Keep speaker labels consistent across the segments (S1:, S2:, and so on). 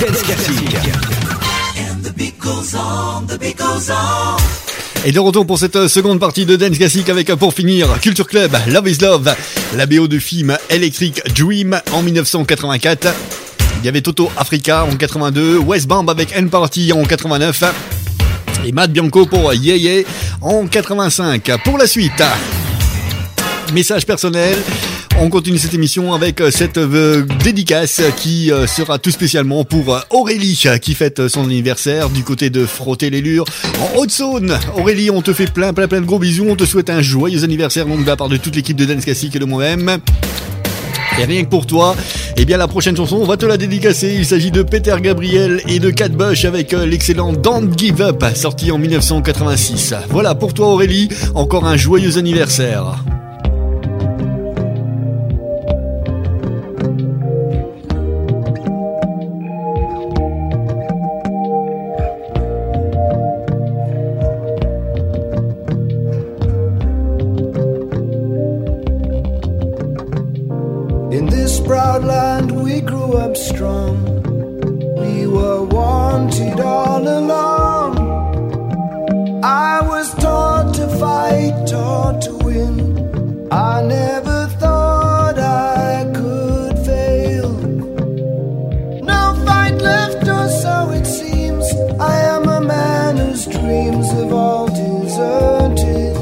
S1: Dance Classic. Et de retour pour cette seconde partie de Dance Classic avec pour finir Culture Club, Love is Love, la BO de film Electric Dream en 1984. Il y avait Toto Africa en 82, West Band avec N Party en 89 et Matt Bianco pour Yeah Yeah en 85. Pour la suite, message personnel. On continue cette émission avec euh, cette euh, dédicace qui euh, sera tout spécialement pour Aurélie qui fête son anniversaire du côté de Frotter les Lures en Haute-Saône. Aurélie, on te fait plein plein plein de gros bisous, on te souhaite un joyeux anniversaire de la part de toute l'équipe de Dance Classic et de moi-même. Et rien que pour toi, eh bien la prochaine chanson, on va te la dédicacer. Il s'agit de Peter Gabriel et de Cat Bush avec l'excellent Don't Give Up, sorti en 1986. Voilà pour toi Aurélie, encore un joyeux anniversaire.
S2: was taught to fight, taught to win. I never thought I could fail. No fight left, or so it seems. I am a man whose dreams have all deserted.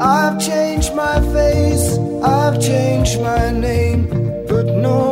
S2: I've changed my face, I've changed my name, but no.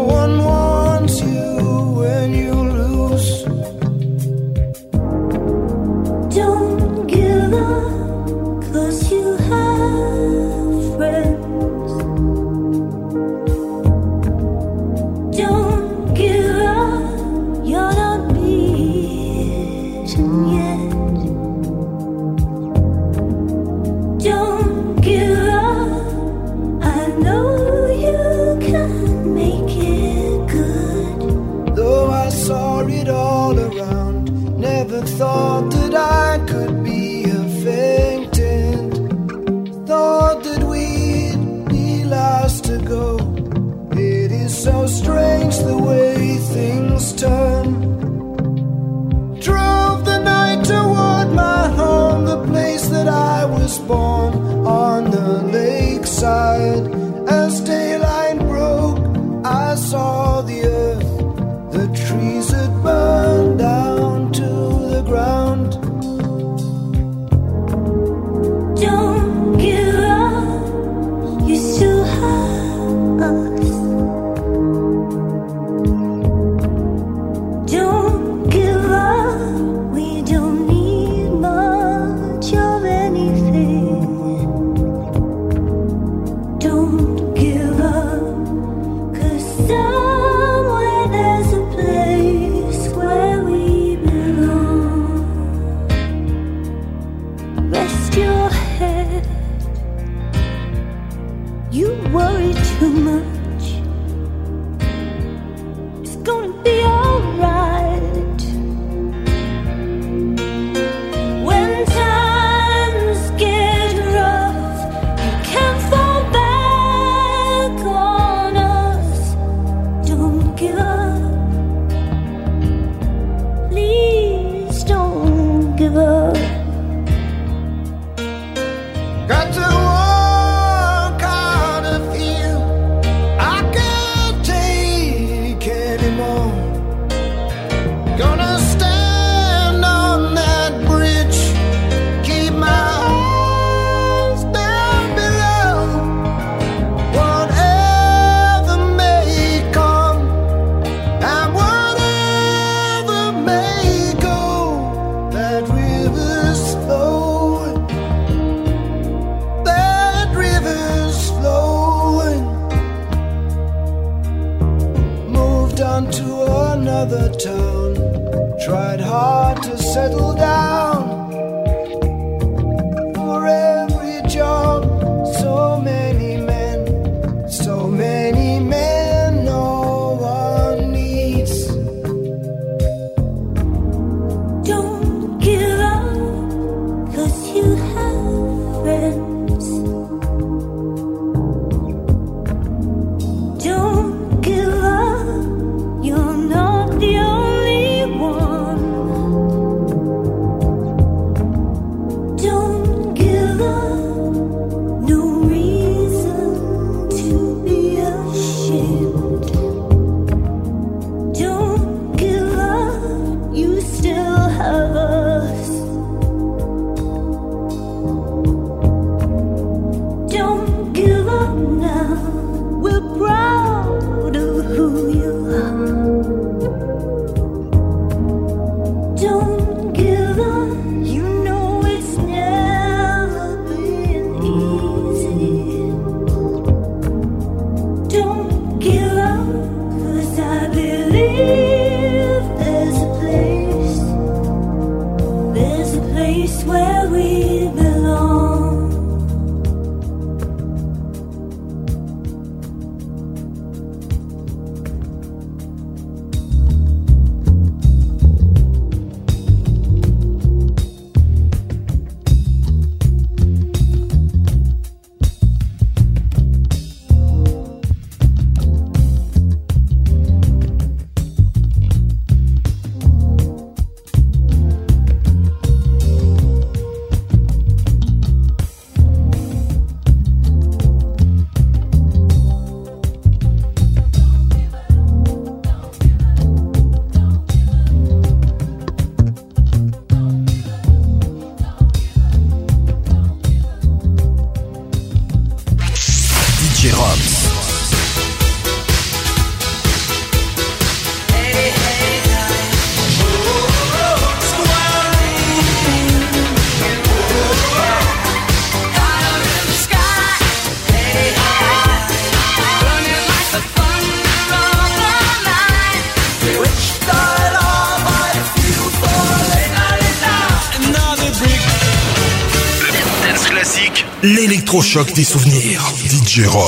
S3: L'électrochoc des souvenirs. DJ Roms.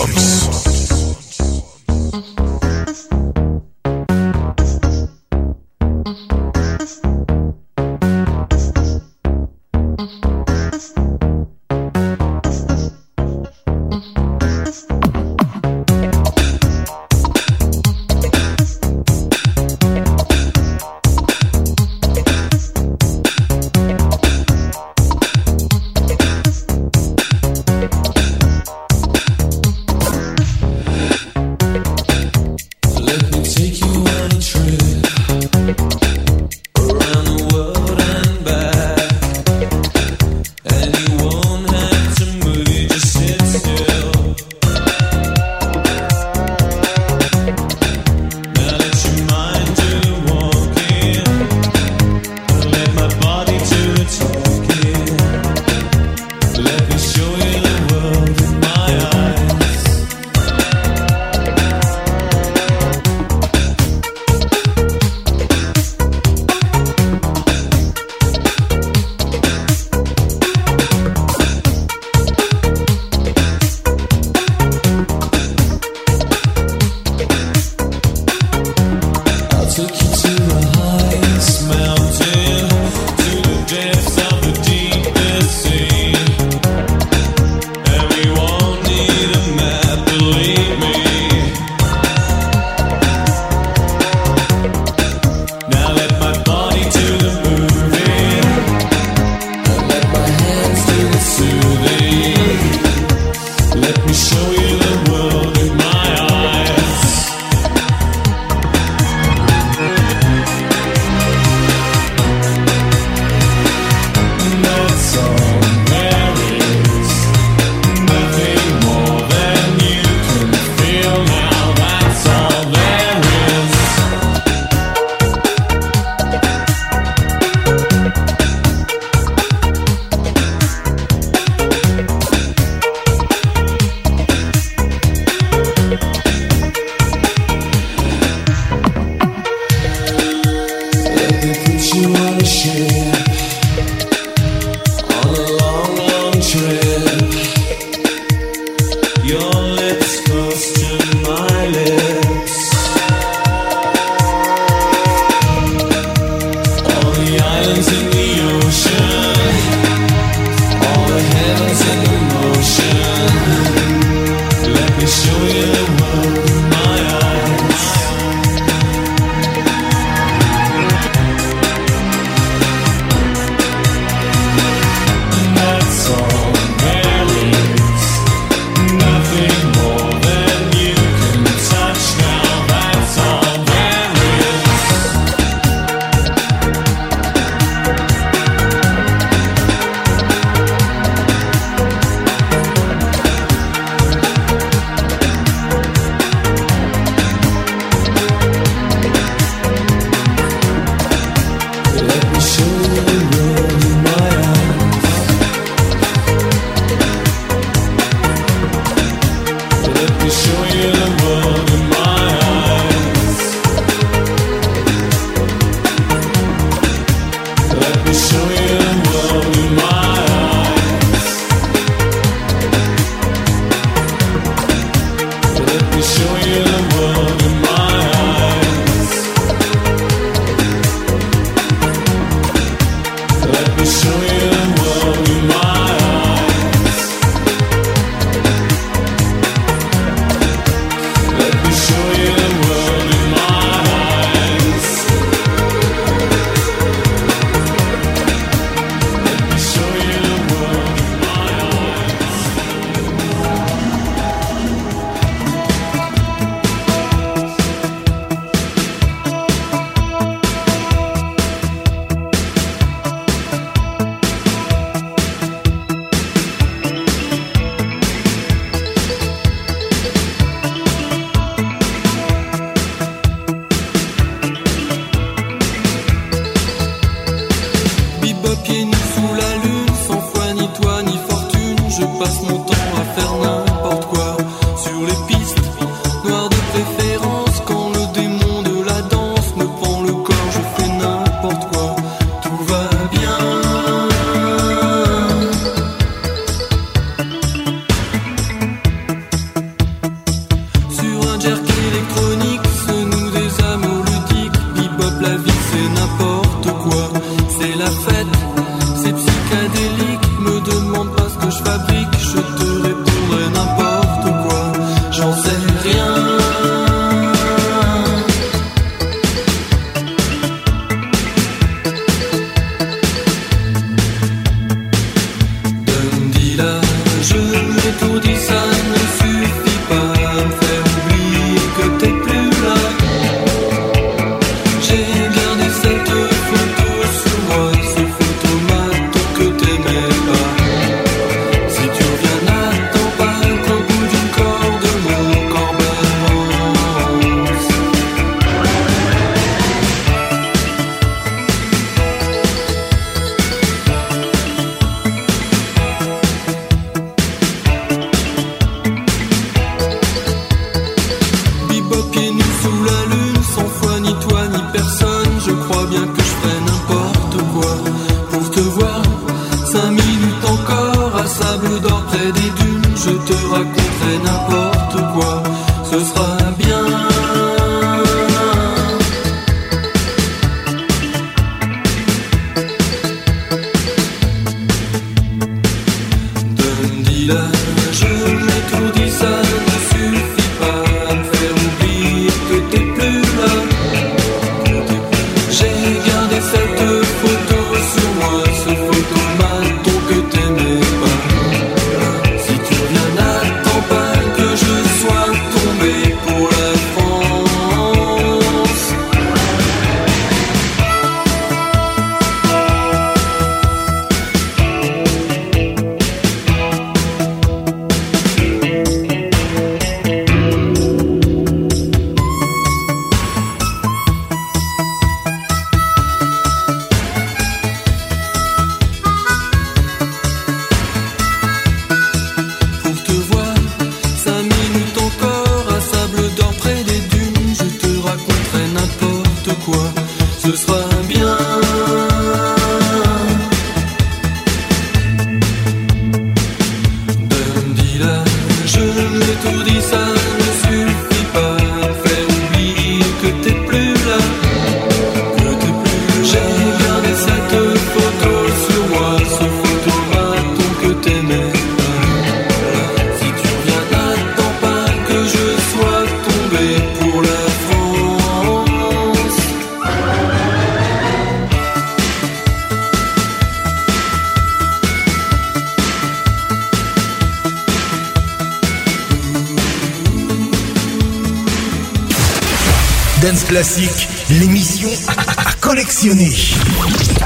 S4: Classique, l'émission à collectionner.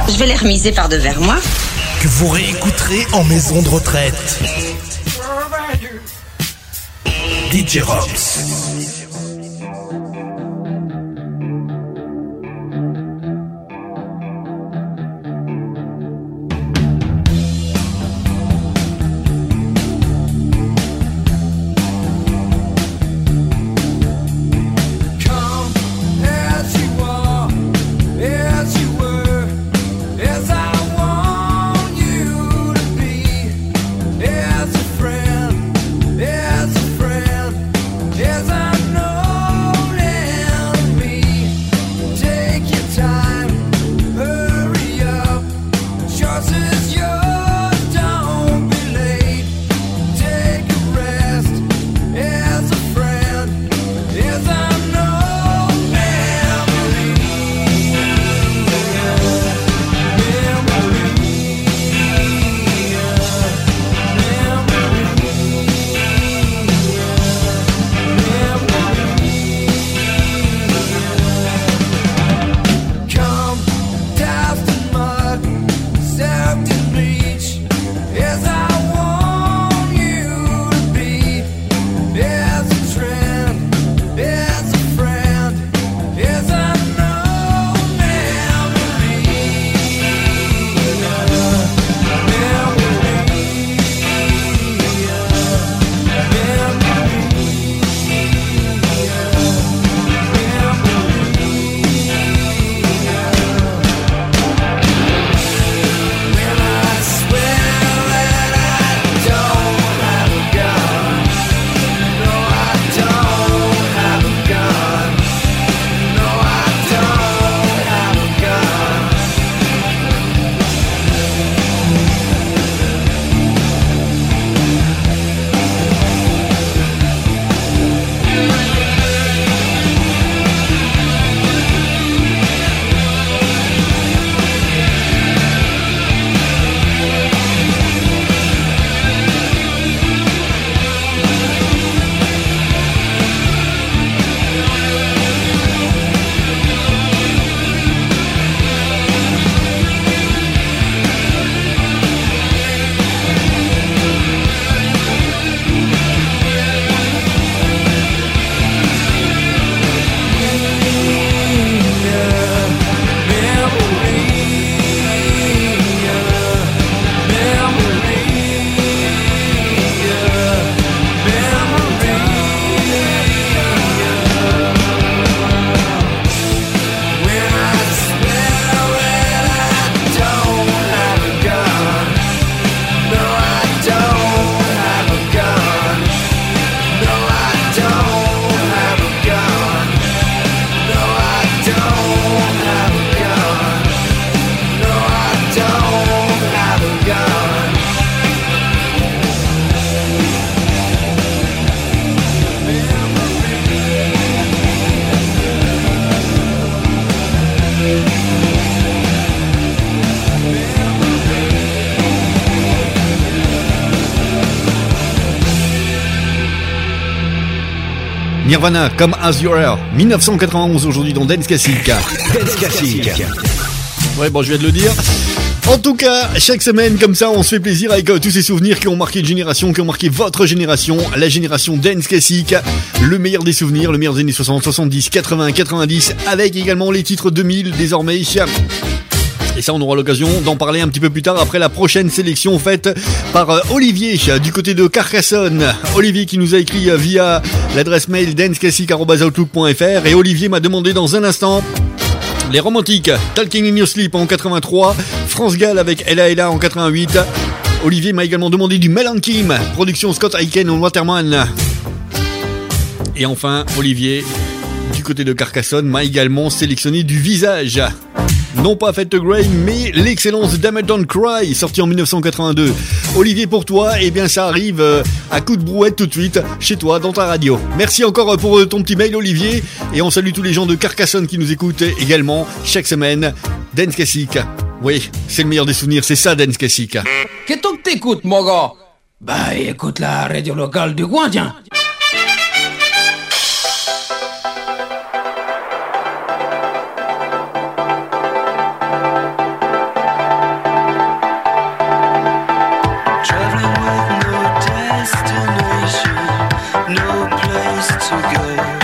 S5: Je vais les remiser par devers moi.
S4: Que vous réécouterez en maison de retraite. DJ Robs.
S1: Nirvana, comme As You Are, 1991 aujourd'hui dans Dance Classic. Dance Classic. Ouais, bon, je viens de le dire. En tout cas, chaque semaine, comme ça, on se fait plaisir avec euh, tous ces souvenirs qui ont marqué une génération, qui ont marqué votre génération, la génération Dance Classic, le meilleur des souvenirs, le meilleur des années 60, 70, 80, 90, avec également les titres 2000 désormais. Et ça, on aura l'occasion d'en parler un petit peu plus tard après la prochaine sélection faite par euh, Olivier du côté de Carcassonne. Olivier qui nous a écrit euh, via l'adresse mail danceclassic.outlook.fr et Olivier m'a demandé dans un instant Les romantiques, Talking in Your Sleep en 83, France Gall avec Ella Ella en 88. Olivier m'a également demandé du Mel production Scott Aiken en Waterman. Et enfin, Olivier, du côté de Carcassonne, m'a également sélectionné du visage. Non pas Fête Grey, mais l'excellence Don't Cry, sorti en 1982. Olivier, pour toi, eh bien ça arrive euh, à coup de brouette tout de suite, chez toi, dans ta radio. Merci encore pour euh, ton petit mail, Olivier, et on salue tous les gens de Carcassonne qui nous écoutent également chaque semaine. Dance Classic. Oui, c'est le meilleur des souvenirs, c'est ça, Dance Classic.
S6: Qu'est-ce que t'écoutes, mon gars? Bah, écoute la radio locale du coin. no place to go.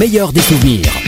S6: meilleur des souvenirs.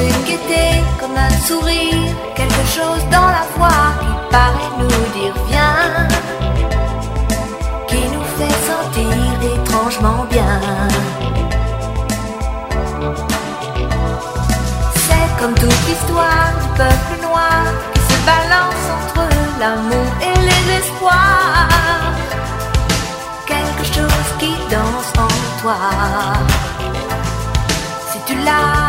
S7: une gaieté, comme un sourire, quelque chose dans la voix qui paraît nous dire viens, qui nous fait sentir étrangement bien. C'est comme toute l'histoire du peuple noir qui se balance entre l'amour et les espoirs, quelque chose qui danse en toi. Si tu l'as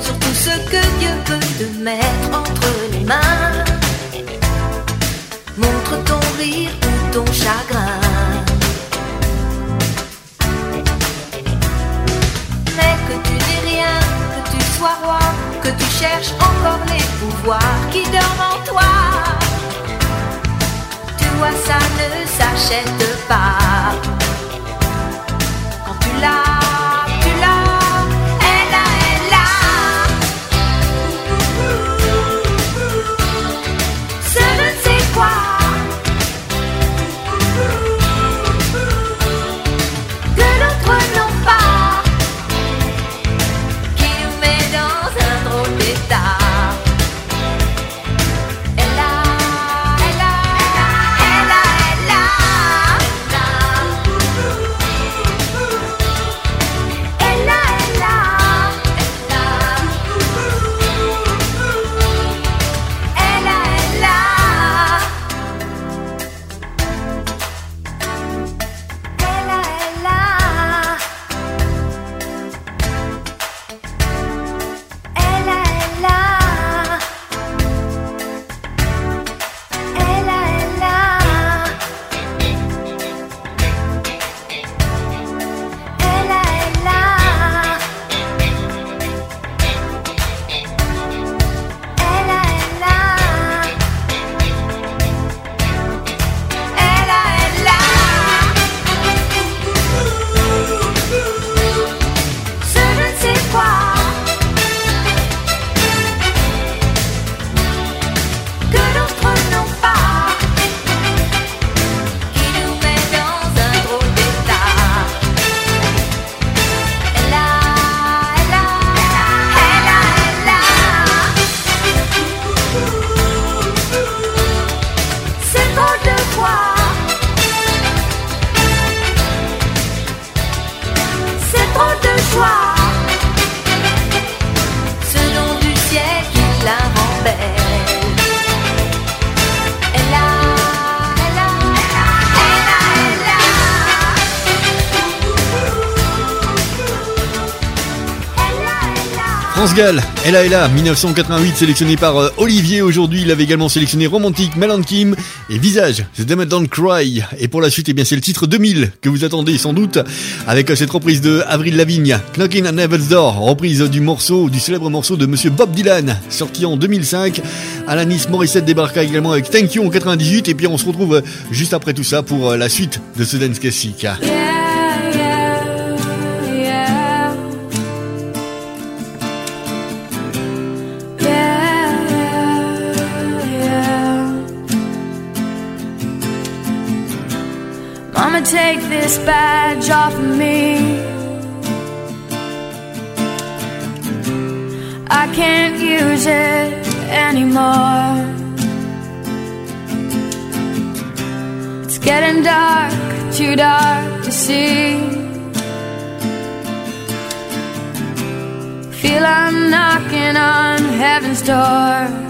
S7: sur tout ce que Dieu peut te mettre entre les mains. Montre ton rire ou ton chagrin. Mais que tu n'es rien, que tu sois roi, que tu cherches encore les pouvoirs qui dorment en toi. Tu vois, ça ne s'achète pas. Quand tu l'as,
S1: France Gall, Ella Ella, 1988, sélectionné par euh, Olivier. Aujourd'hui, il avait également sélectionné Romantique, Melan Kim et Visage, The Damn Don't Cry. Et pour la suite, eh bien, c'est le titre 2000 que vous attendez sans doute avec euh, cette reprise de Avril Lavigne, Knocking on Heaven's Door, reprise du morceau, du célèbre morceau de Monsieur Bob Dylan, sorti en 2005. Alanis Morissette débarqua également avec Thank You en 98. Et puis, on se retrouve euh, juste après tout ça pour la suite de ce dance classique.
S7: Mama, take this badge off of me. I can't use it anymore. It's getting dark, too dark to see. Feel I'm knocking on heaven's door.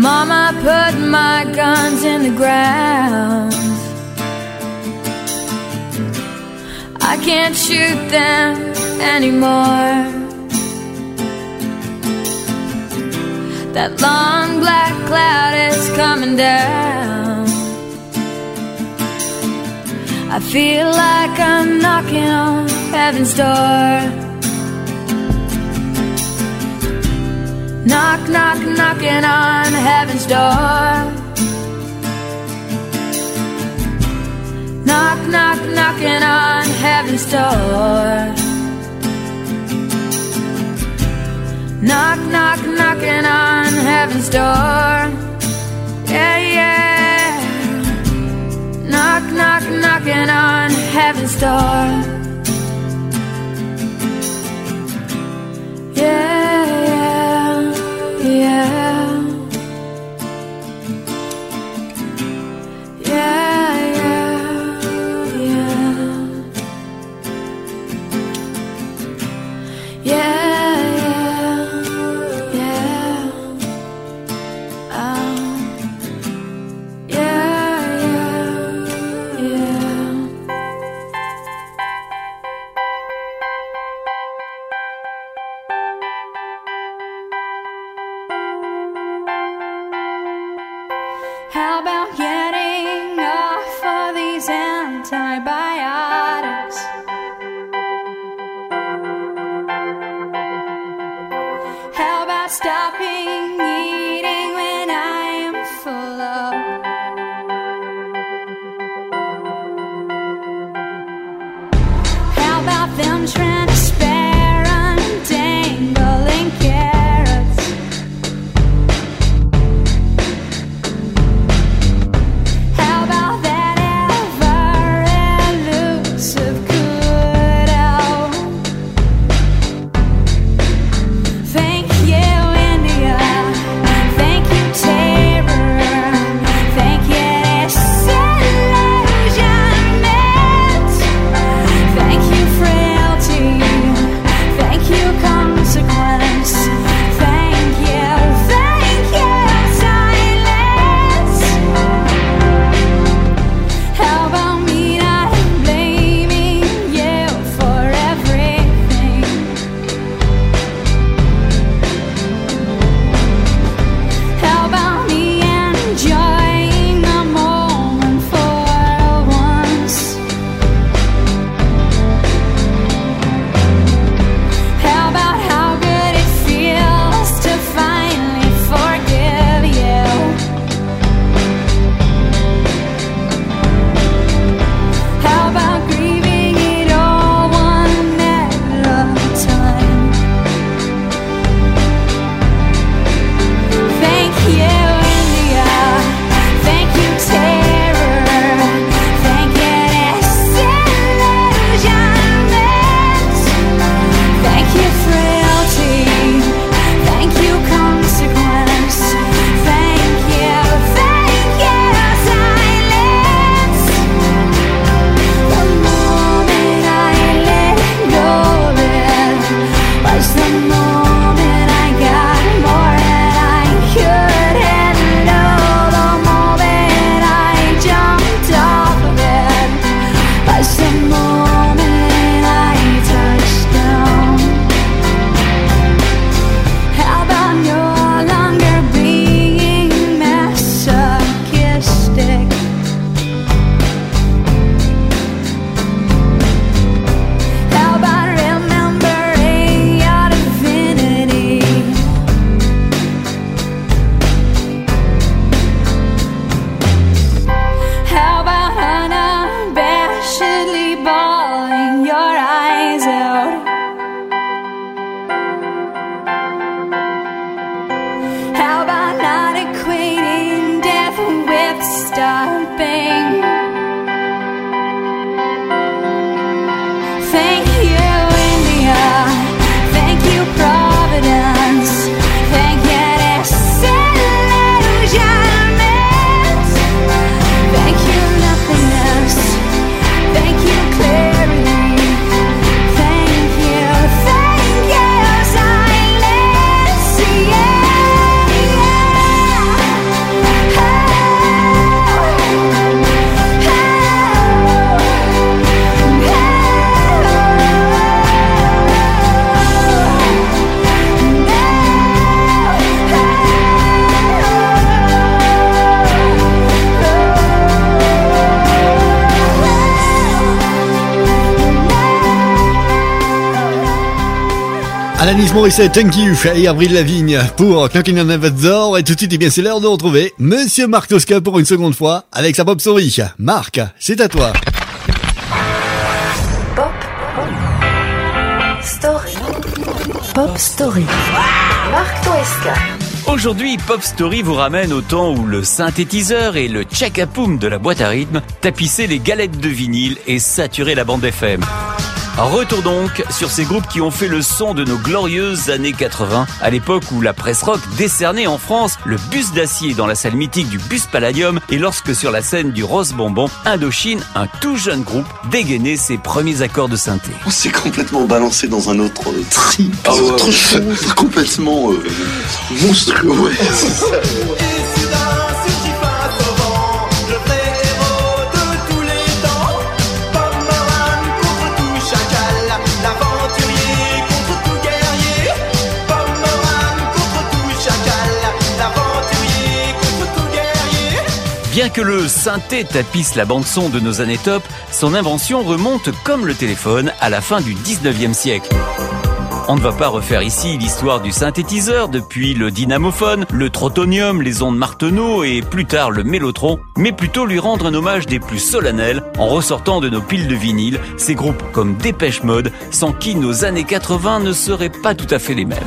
S7: Mama put my guns in the ground. I can't shoot them anymore. That long black cloud is coming down. I feel like I'm knocking on heaven's door. Knock, knock, knocking on heaven's door. Knock, knock, knocking on heaven's door. Knock, knock, knocking on heaven's door. Yeah, yeah. Knock, knock, knocking on heaven's door.
S8: How about you?
S1: Alanis Morissette, thank you, et Avril Lavigne pour Knockin' on Heaven's Door. Et tout de suite, eh bien, c'est l'heure de retrouver Monsieur Marc Tosca pour une seconde fois avec sa pop story. Marc, c'est à toi.
S9: Pop Story. Pop Story. Marc Toesca.
S10: Aujourd'hui, Pop Story vous ramène au temps où le synthétiseur et le check-a-poum de la boîte à rythme tapissaient les galettes de vinyle et saturaient la bande FM. Retour donc sur ces groupes qui ont fait le son de nos glorieuses années 80, à l'époque où la presse rock décernait en France le bus d'acier dans la salle mythique du bus Palladium et lorsque sur la scène du Rose Bonbon, Indochine, un tout jeune groupe, dégainait ses premiers accords de synthé.
S11: On s'est complètement balancé dans un autre euh, trip,
S10: Ah ouais,
S11: autre
S10: ouais.
S11: chose, complètement euh, monstrueux. Ouais,
S10: Que le synthé tapisse la bande-son de nos années top, son invention remonte comme le téléphone à la fin du 19e siècle. On ne va pas refaire ici l'histoire du synthétiseur depuis le dynamophone, le trotonium, les ondes Marteneau et plus tard le mélotron, mais plutôt lui rendre un hommage des plus solennels en ressortant de nos piles de vinyle ces groupes comme Dépêche Mode sans qui nos années 80 ne seraient pas tout à fait les mêmes.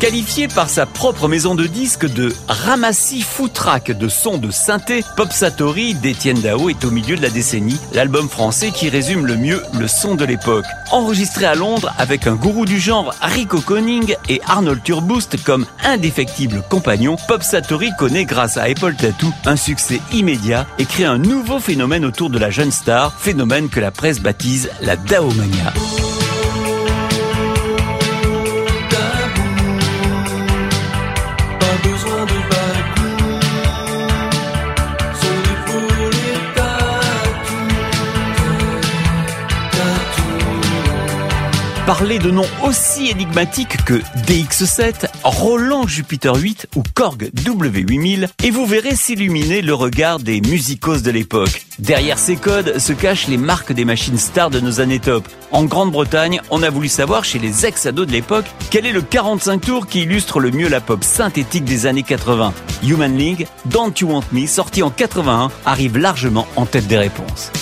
S10: Qualifié par sa propre maison de disques de ramassis foutraque de sons de synthé, Pop Satori d'Étienne Dao est au milieu de la décennie, l'album français qui résume le mieux le son de l'époque. Enregistré à Londres avec un gourou du genre Rico Conning et Arnold Turboost comme indéfectibles compagnons, Pop Satori connaît grâce à Apple Tattoo un succès immédiat et crée un nouveau phénomène autour de la jeune star, phénomène que la presse baptise la Daomania. Parler de noms aussi énigmatiques que DX7, Roland Jupiter 8 ou Korg W8000 et vous verrez s'illuminer le regard des musicos de l'époque. Derrière ces codes se cachent les marques des machines stars de nos années top. En Grande-Bretagne, on a voulu savoir chez les ex-ados de l'époque quel est le 45 tours qui illustre le mieux la pop synthétique des années 80. Human League, Don't You Want Me, sorti en 81, arrive largement en tête des réponses.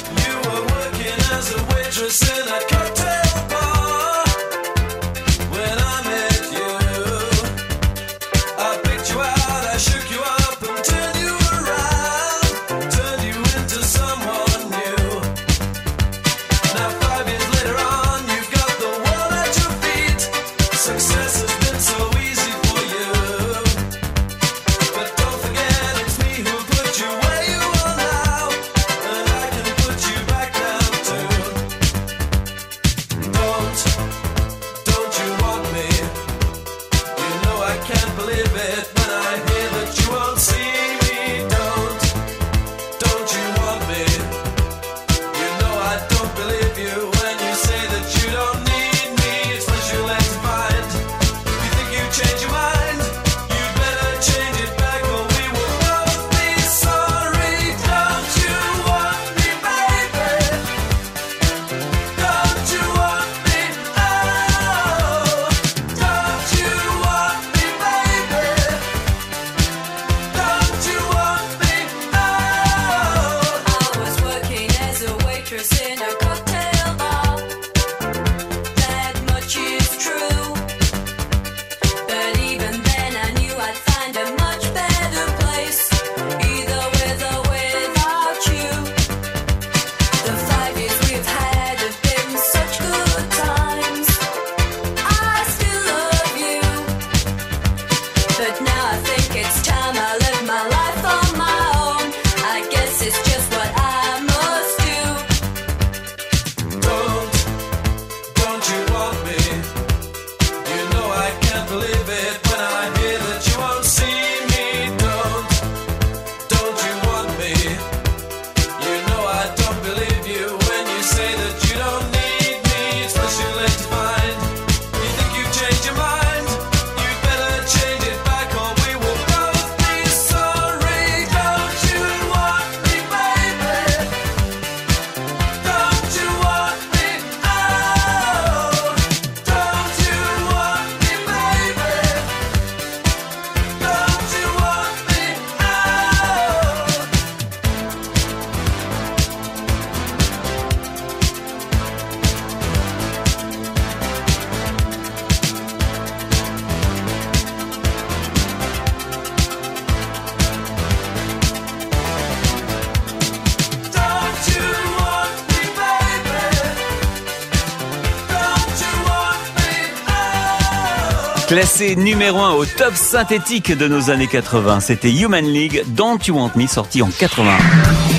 S10: Classé numéro 1 au top synthétique de nos années 80, c'était Human League, Don't You Want Me, sorti en 80.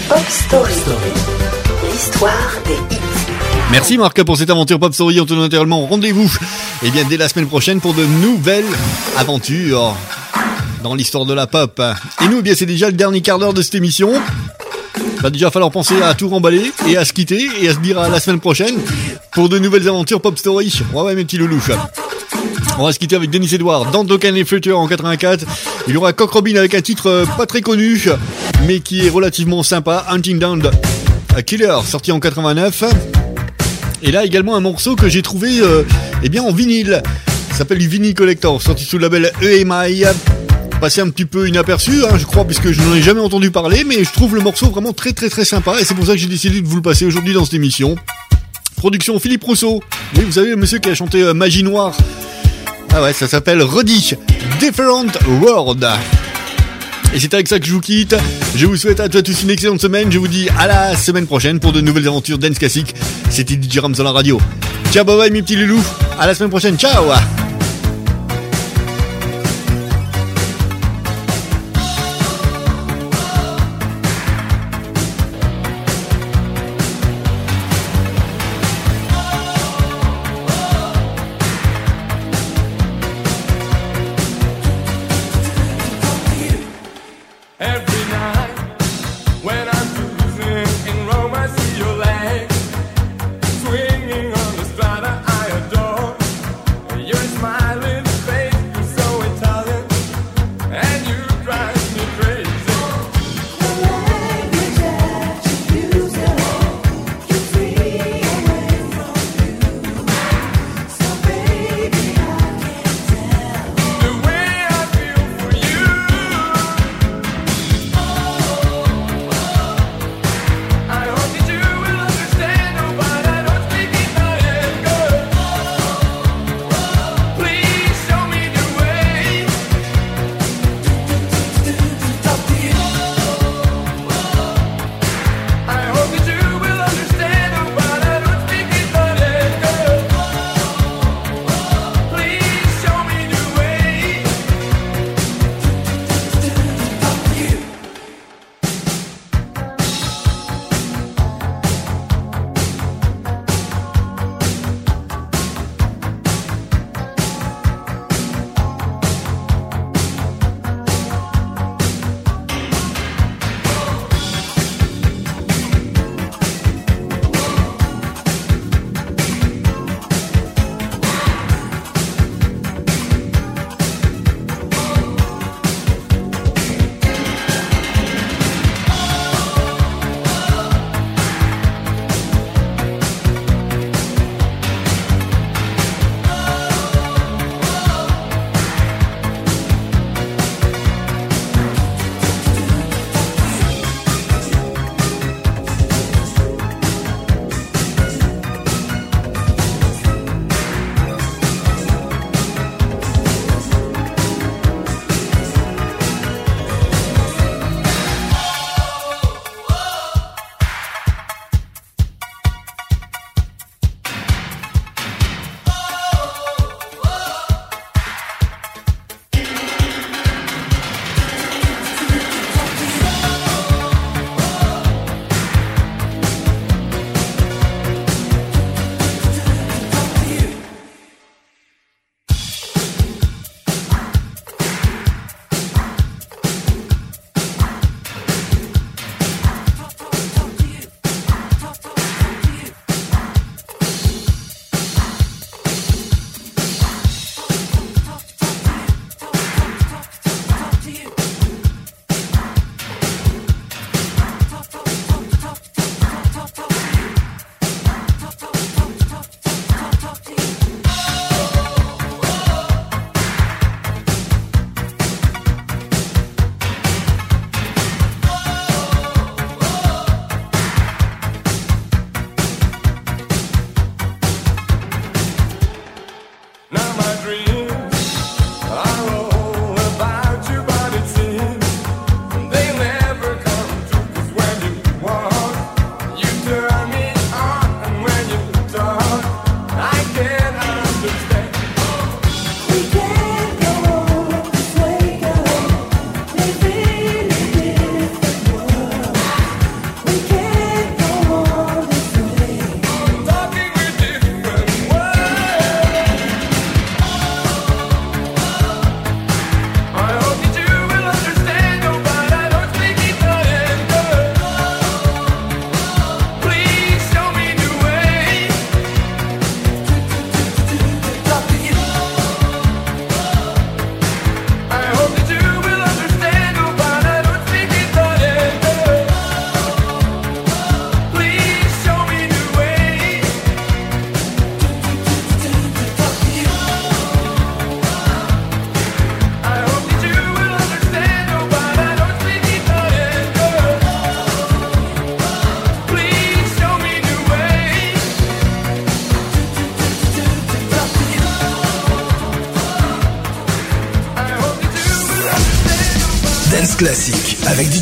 S9: Pop Story. L'histoire des hits.
S1: Merci Marc pour cette aventure Pop Story. On te donne naturellement rendez-vous eh bien, dès la semaine prochaine pour de nouvelles aventures dans l'histoire de la pop. Et nous, eh bien, c'est déjà le dernier quart d'heure de cette émission. Va déjà falloir penser à tout remballer et à se quitter et à se dire à la semaine prochaine pour de nouvelles aventures Pop Story. Ouais, ouais, mes petits loulous. On va se quitter avec Denis Edouard dans Token et Future en 84. Il y aura Cock Robin avec un titre euh, pas très connu, mais qui est relativement sympa. Hunting Down a Killer, sorti en 89. Et là également un morceau que j'ai trouvé euh, eh bien en vinyle. S'appelle du Vinyl Collector, sorti sous le label EMI. Passé un petit peu inaperçu, hein, je crois, puisque je n'en ai jamais entendu parler, mais je trouve le morceau vraiment très très très sympa, et c'est pour ça que j'ai décidé de vous le passer aujourd'hui dans cette émission. Production Philippe Rousseau. Oui, vous savez, le monsieur qui a chanté euh, Magie Noire. Ah ouais, ça s'appelle Reddy. Different World. Et c'est avec ça que je vous quitte. Je vous souhaite à tous une excellente semaine. Je vous dis à la semaine prochaine pour de nouvelles aventures dance classique. C'était DJ Ram sur la radio. Ciao, bye bye mes petits loulous. À la semaine prochaine. Ciao.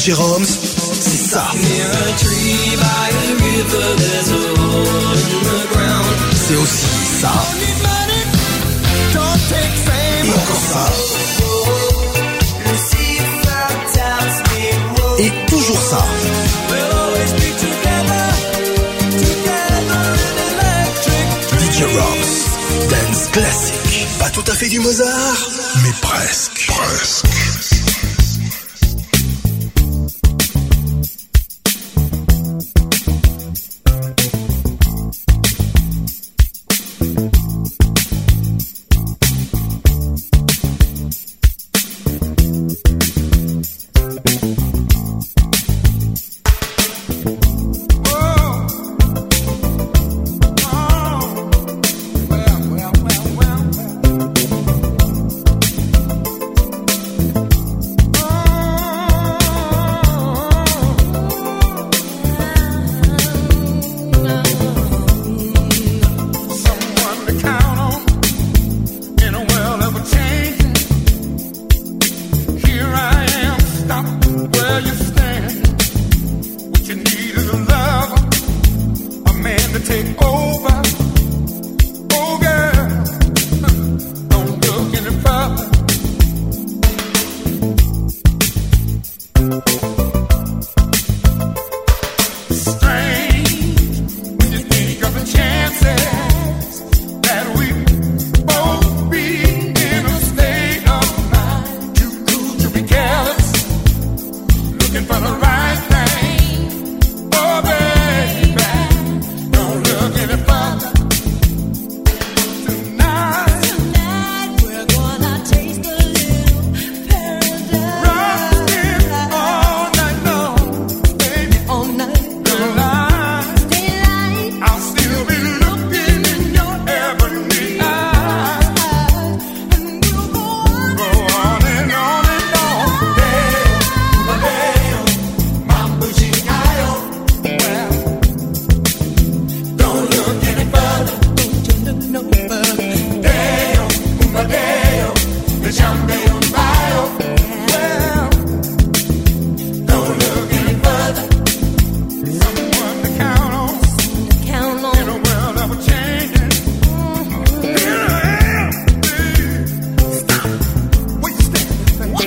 S12: Jérôme's.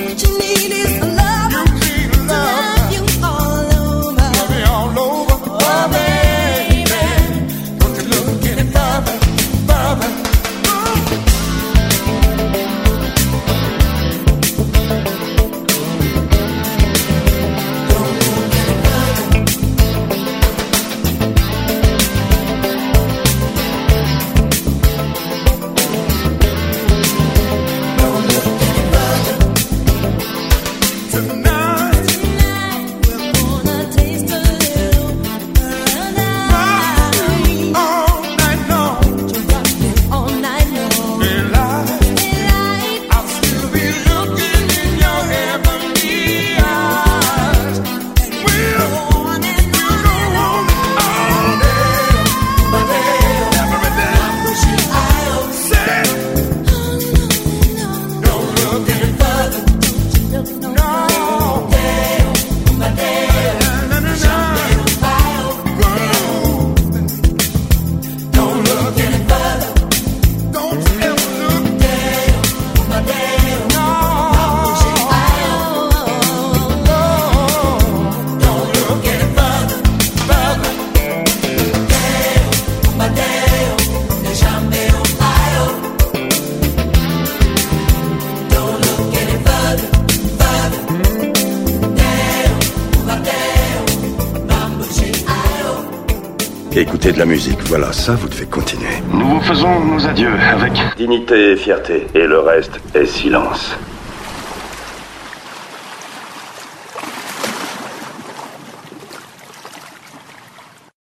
S12: what you need is a
S13: écouter de la musique. Voilà, ça vous devez continuer.
S14: Nous vous faisons nos adieux avec
S13: dignité et fierté. Et le reste est silence.